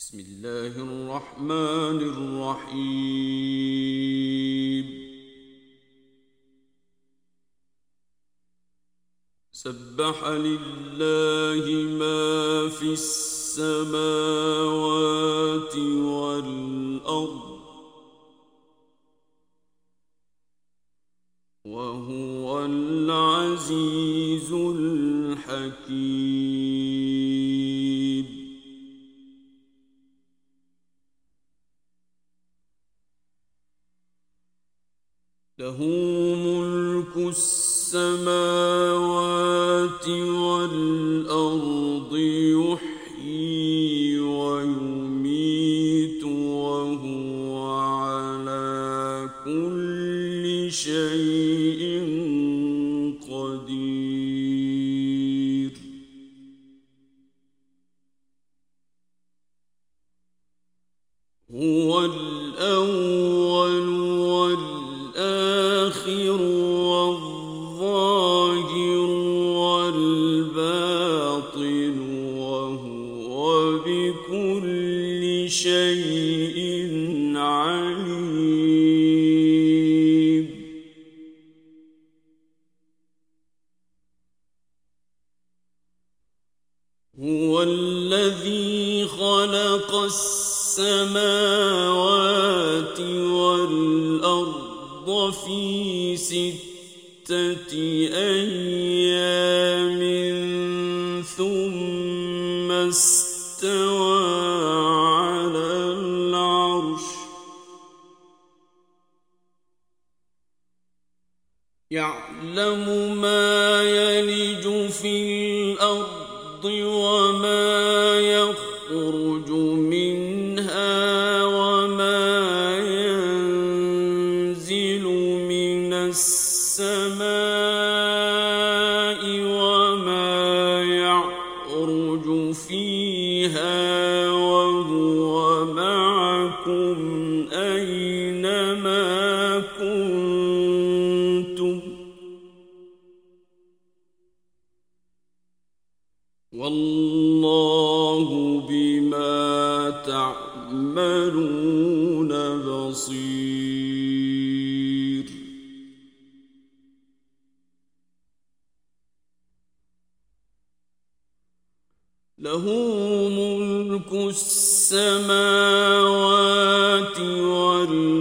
بسم الله الرحمن الرحيم. سبح لله ما في السماوات والأرض وهو العزيز الحكيم. له ملك السماوات والأرض يحيي ويميت وهو على كل شيء استوى على العرش. يعلم ما بصير. له ملك السماوات والأرض.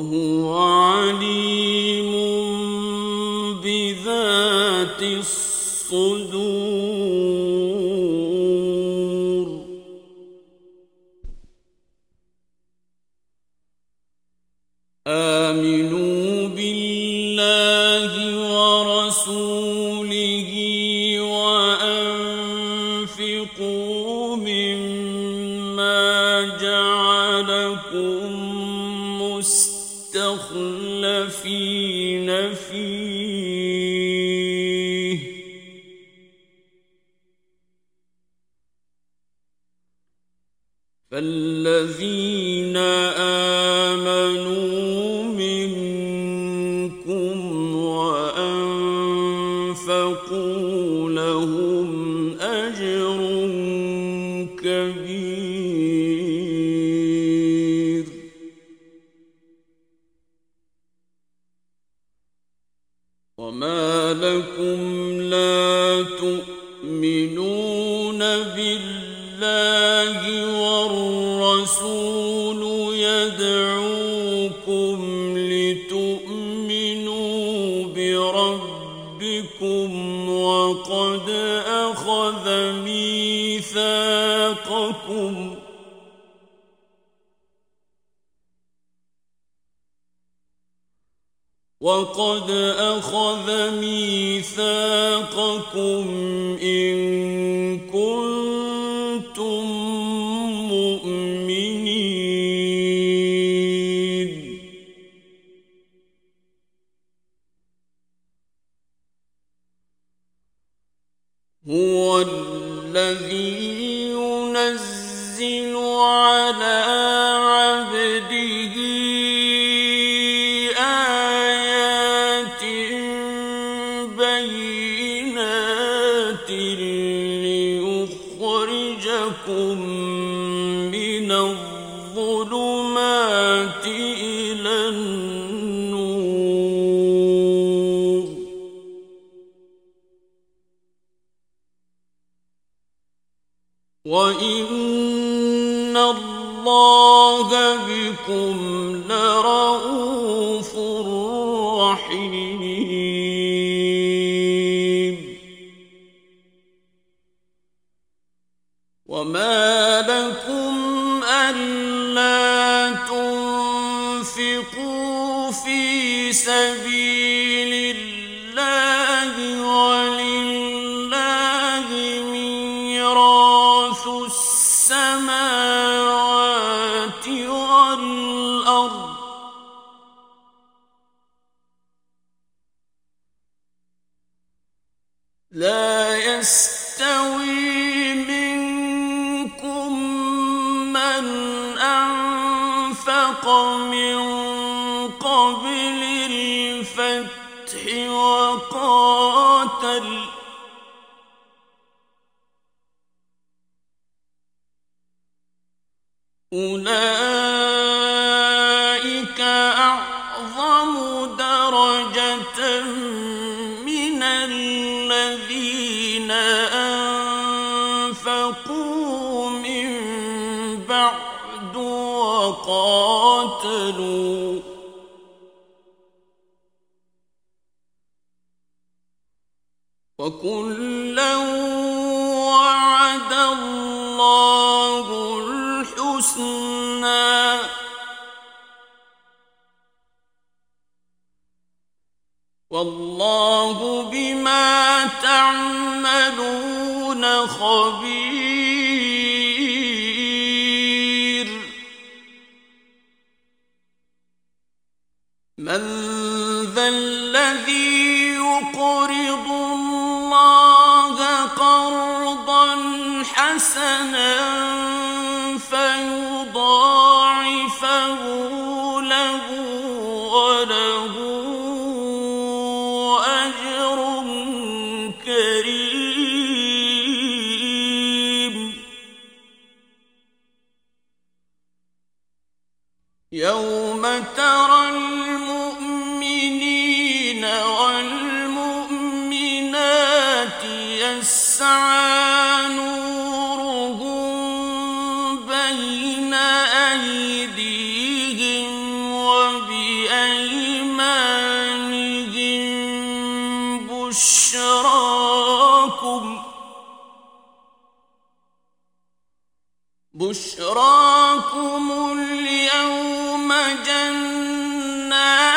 وهو عليم بذات الصدور. وأنفقوا لهم وما لكم ألا تنفقوا في سبيل حسنا ثم جنات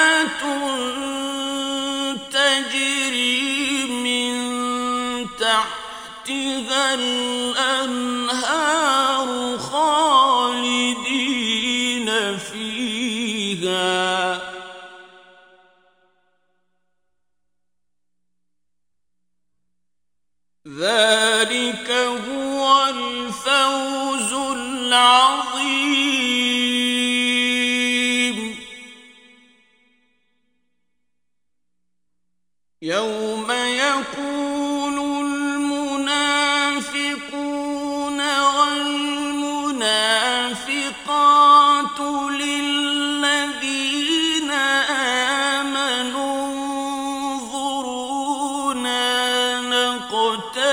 تجري من تحتها الأنهار خالدين فيها. ذلك هو الفوز العظيم.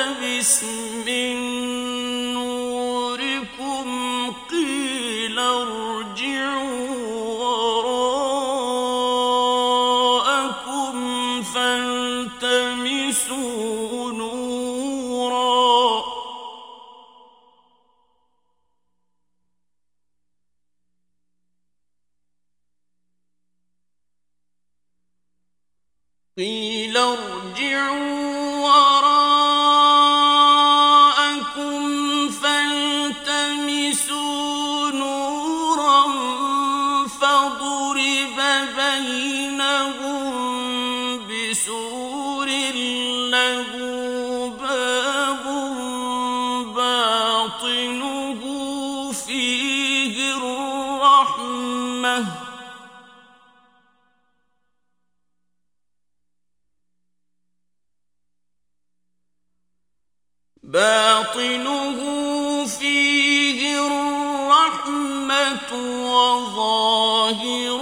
باسم باطنه فيه الرحمة وظاهره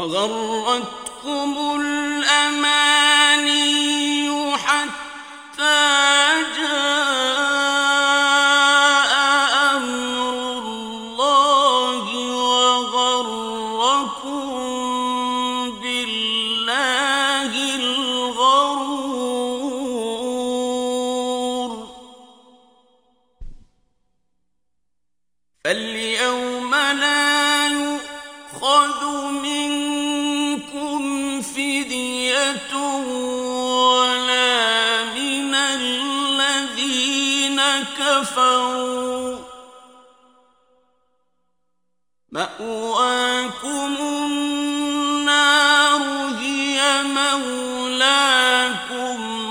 وغرتكم الأمان الذين كفروا. مأواكم النار هي مولاكم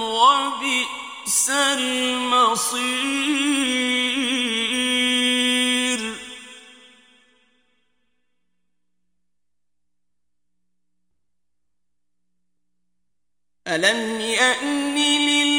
وبئس المصير. ألم يأن لله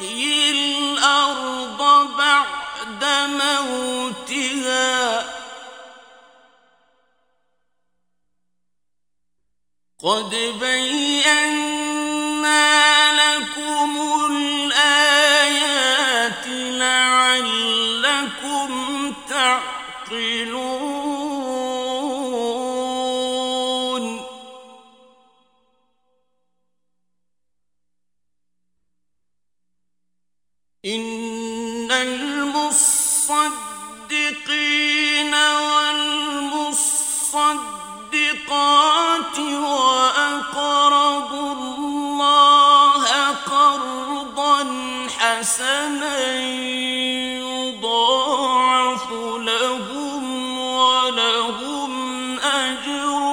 يحيي الأرض بعد موتها. قد بينا حسنا يضاعف لهم ولهم أجر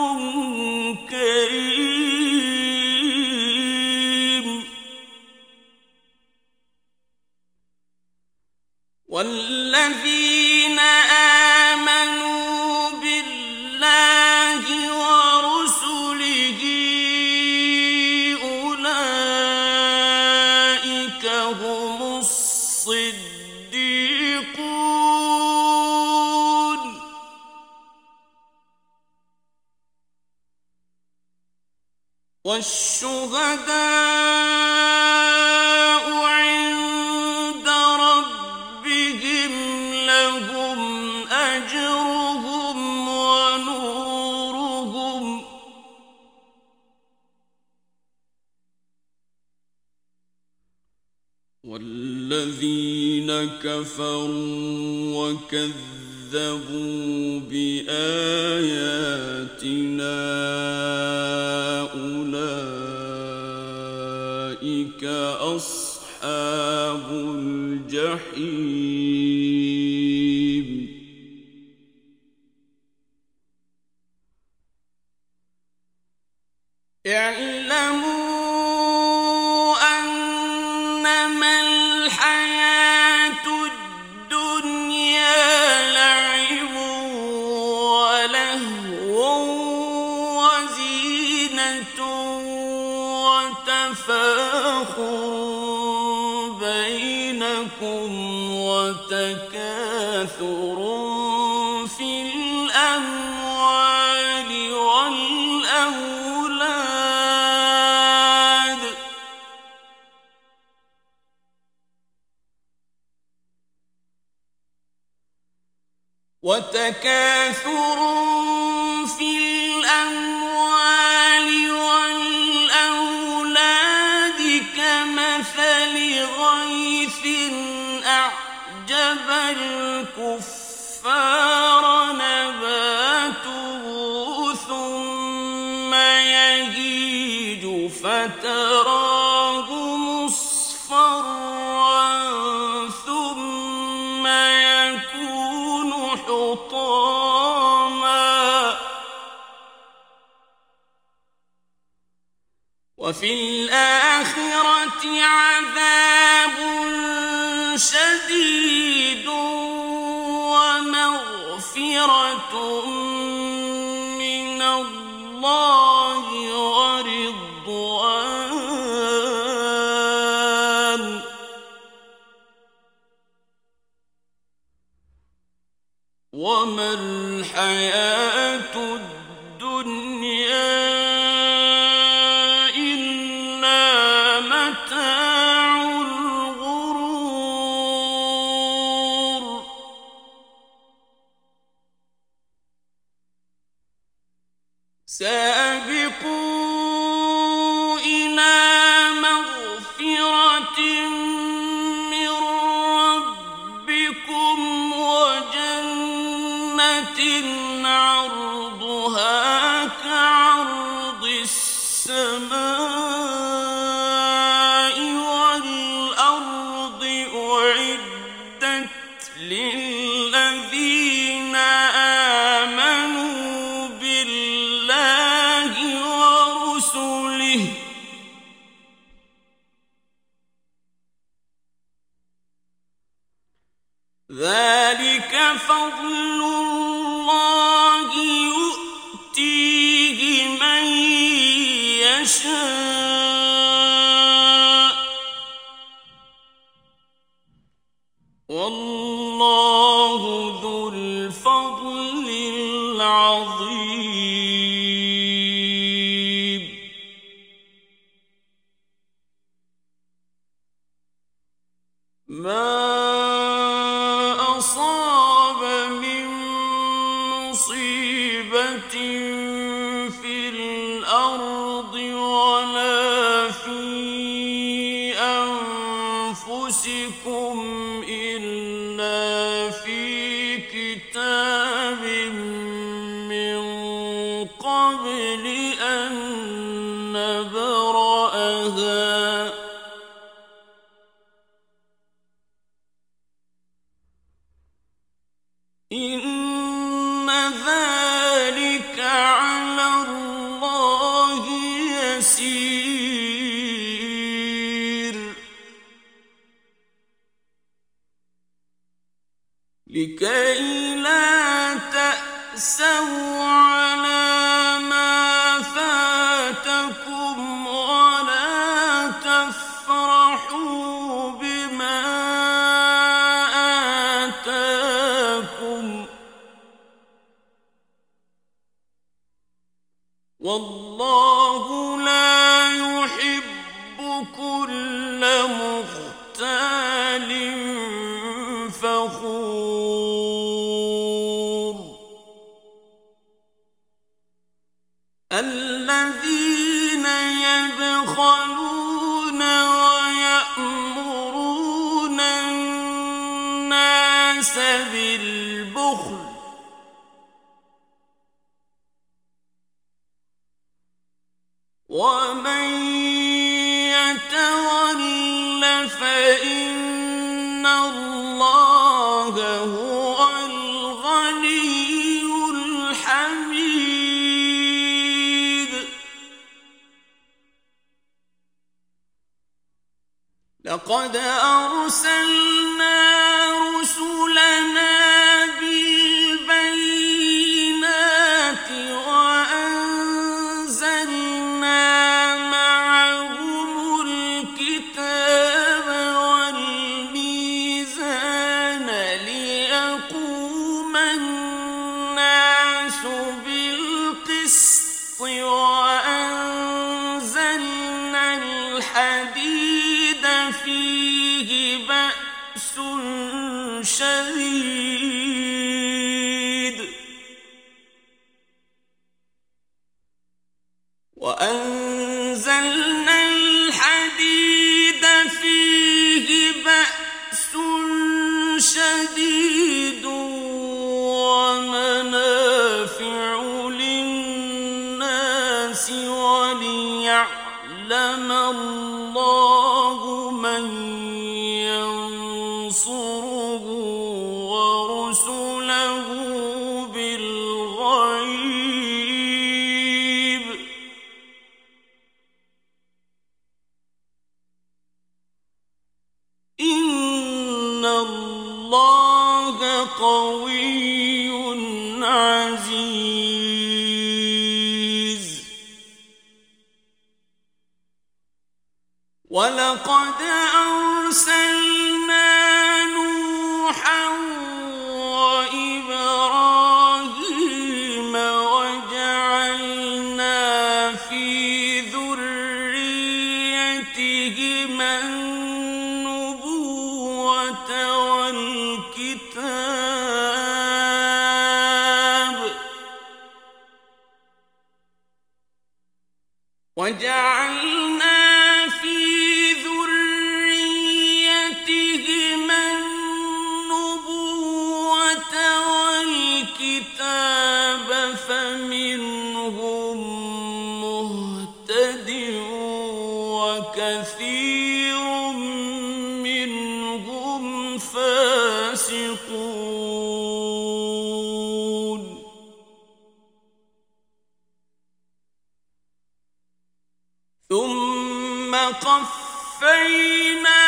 والذين كفروا وكذبوا بآياتنا أصحاب الجحيم. اعلموا وتكاثر وفي الآخرة عذاب شديد ومغفرة والله يُجِيبُ لقد أرسلنا وأنزلنا أرسلنا نوحا ثم قفينا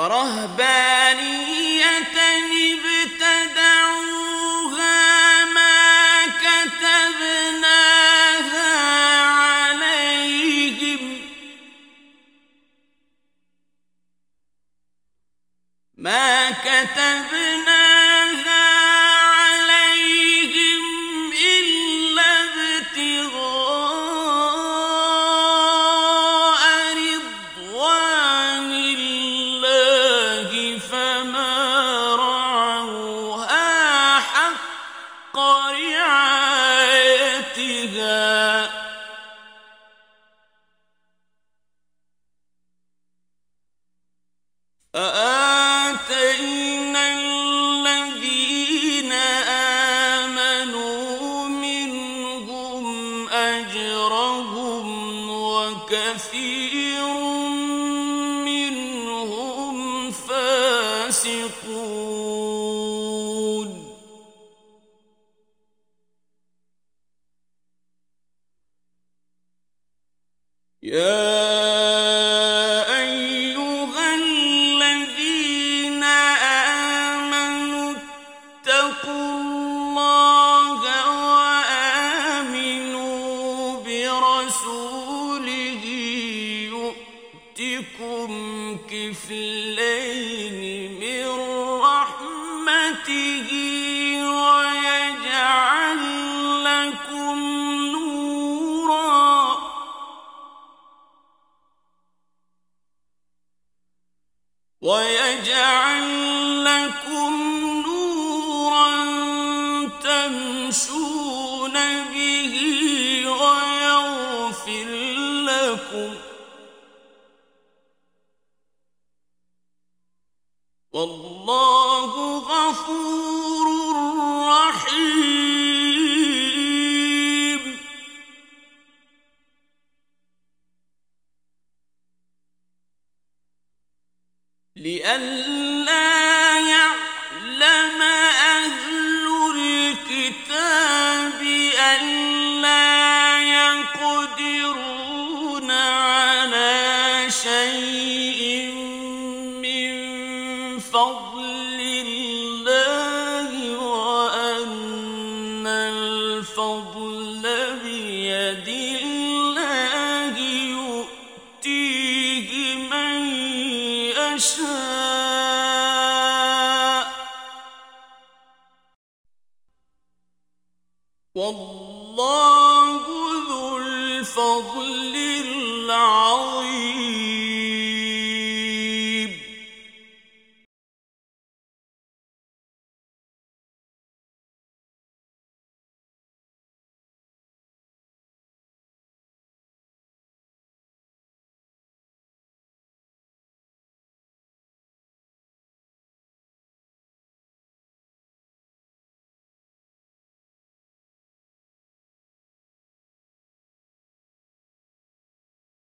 ورهبانية ويجعل لكم نورا تمشون به ويغفر لكم. والله غفور